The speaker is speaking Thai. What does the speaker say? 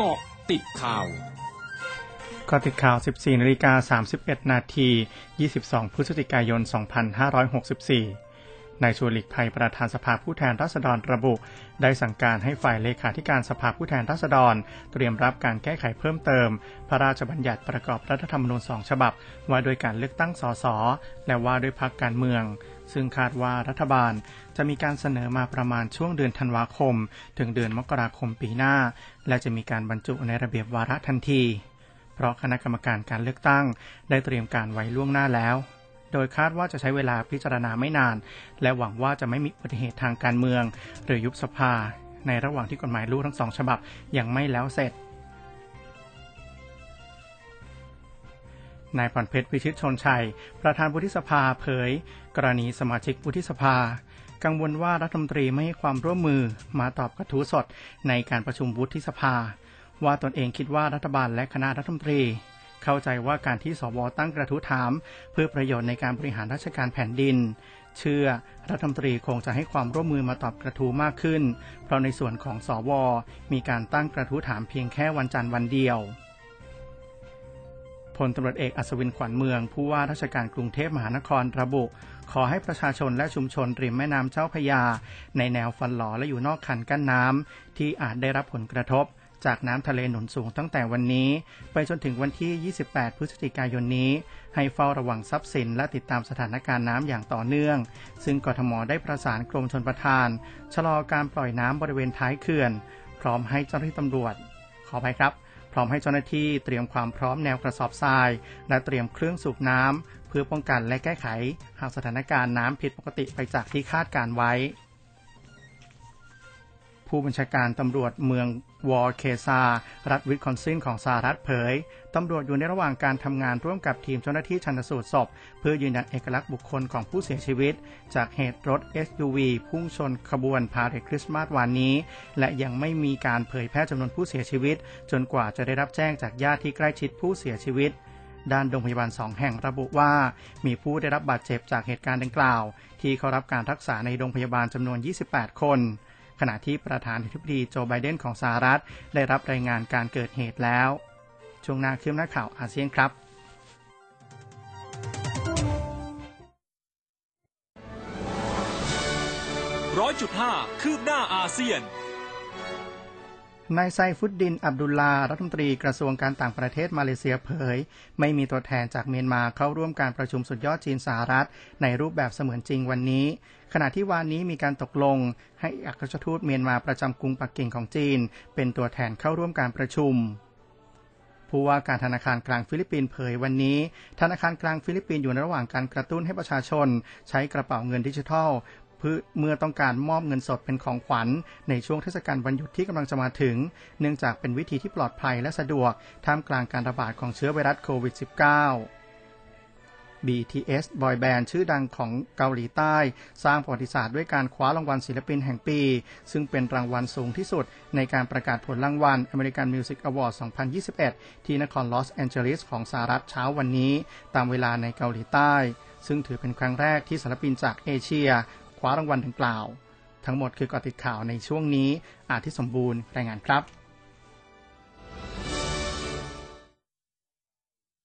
เกาะติดข่าวกาะติดข่าว 14นาฬิกา31 นาที 22 พฤศจิกายน 2564 นายชวนหลีกภัยประธานสภาผู้แทนราษฎรระบุ ได้สั่งการให้ฝ่ายเลขาธิการสภาผู้แทนราษฎร เตรียมรับการแก้ไขเพิ่มเติม พระราชบัญญัติประกอบรัฐธรรมนูญสองฉบับ ว่าโดยการเลือกตั้งสสและว่าด้วยพักการเมือง ซึ่งคาดว่ารัฐบาลจะมีการเสนอมาประมาณช่วงเดือนธันวาคม ถึงเดือนมกราคมปีหน้า และจะมีการบรรจุในระเบียบวาระทันที เพราะคณะกรรมการการเลือกตั้ง ได้เตรียมการไว้ล่วงหน้าแล้ว โดยคาดว่าจะใช้เวลาพิจารณาไม่นาน และหวังว่าจะไม่มีอุบัติเหตุทางการเมือง หรือยุบสภา ในระหว่างที่กฎหมายลูกทั้งสองฉบับยังไม่แล้วเสร็จนายพรเพชรวิชิตชนชัย ประธานวุฒิสภาเผย กรณีสมาชิกวุฒิสภา กังวลว่ารัฐมนตรีไม่ให้ความร่วมมือมาตอบกระทู้สดในการประชุมวุฒิสภา ว่าตนเองคิดว่ารัฐบาลและคณะรัฐมนตรี เข้าใจว่าการที่สวตั้งกระทู้ถาม เพื่อประโยชน์ในการบริหารราชการแผ่นดิน เชื่อรัฐมนตรีคงจะให้ความร่วมมือมาตอบกระทู้มากขึ้น เพราะในส่วนของสวมีการตั้งกระทู้ถามเพียงแค่วันจันทร์วันเดียวพลตำรวจเอกอัศวินขวัญเมือง ผู้ว่าราชการกรุงเทพมหานครระบุ ขอให้ประชาชนและชุมชนริมแม่น้ำเจ้าพยา ในแนวฟันหลอและอยู่นอกคันกั้นน้ำที่อาจได้รับผลกระทบ จากน้ำทะเลหนุนสูงตั้งแต่วันนี้ ไปจนถึงวันที่ 28 พฤศจิกายนนี้ ให้เฝ้าระวังทรัพย์สินและติดตามสถานการณ์น้ำอย่างต่อเนื่อง ซึ่งกทมได้ประสานกรมชนประทาน ชะลอการปล่อยน้ำบริเวณท้ายเขื่อน พร้อมให้เจ้าหน้าที่ตำรวจ ขอไปครับ พร้อมให้เจ้าหน้าที่เตรียมความพร้อมแนวกระสอบทราย และเตรียมเครื่องสูบน้ำเพื่อป้องกันและแก้ไข หากสถานการณ์น้ำผิดปกติไปจากที่คาดการไว้ ผู้บัญชาการตำรวจเมืองวอร์เคซา รัฐวิสคอนซินของสหรัฐเผย ตำรวจอยู่ในระหว่างการทำงานร่วมกับทีมเจ้าหน้าที่ชันสูตรศพ เพื่อยืนยันเอกลักษณ์บุคคลของผู้เสียชีวิต จากเหตุรถ SUV พุ่งชนขบวนพาเหรดคริสต์มาสวันนี้ และยังไม่มีการเผยแพร่จำนวนผู้เสียชีวิต จนกว่าจะได้รับแจ้งจากญาติที่ใกล้ชิดผู้เสียชีวิตด้านโรงพยาบาลสองแห่งระบุว่า มีผู้ได้รับบาดเจ็บจากเหตุการณ์ดังกล่าว ที่เขารับการรักษาในโรงพยาบาลจำนวน 28 คน ขณะที่ประธานาธิบดีโจไบเดนของสหรัฐ ได้รับรายงานการเกิดเหตุแล้ว ช่วงหน้าคืบหน้าข่าวอาเซียนครับร้อยจุดห้าคืบหน้าอาเซียน นายไซฟุดดิน อับดุลลา รัฐมนตรีกระทรวงการต่างประเทศมาเลเซียเผย ไม่มีตัวแทนจากเมียนมาเข้าร่วมการประชุมสุดยอดจีนสหรัฐ ในรูปแบบเสมือนจริงวันนี้ ขณะที่วานนี้มีการตกลง ให้อัครราชทูตเมียนมาประจำกรุงปักกิ่งของจีน เป็นตัวแทนเข้าร่วมการประชุมผู้ว่าการธนาคารกลางฟิลิปปินส์เผยวันนี้ ธนาคารกลางฟิลิปปินส์อยู่ในระหว่างการกระตุ้นให้ประชาชน ใช้กระเป๋าเงินดิจิทัล เพื่อเมื่อต้องการมอบเงินสดเป็นของขวัญ ในช่วงเทศกาลวันหยุดที่กำลังจะมาถึง เนื่องจากเป็นวิธีที่ปลอดภัยและสะดวก ท่ามกลางการระบาดของเชื้อไวรัสโควิด -19 BTS บอยแบนด์ชื่อดังของเกาหลีใต้ สร้างประวัติศาสตร์ด้วยการคว้ารางวัลศิลปินแห่งปี ซึ่งเป็นรางวัลสูงที่สุดในการประกาศผลรางวัล American Music Award 2021 ที่นครลอสแอนเจลิสของสหรัฐเช้าวันนี้ ตามเวลาในเกาหลีใต้ ซึ่งถือเป็นครั้งแรกที่ศิลปินจากเอเชีย คว้ารางวัลดังกล่าว ทั้งหมดคือกอติดข่าวในช่วงนี้อาทิสมบูรณ์รายงานครับ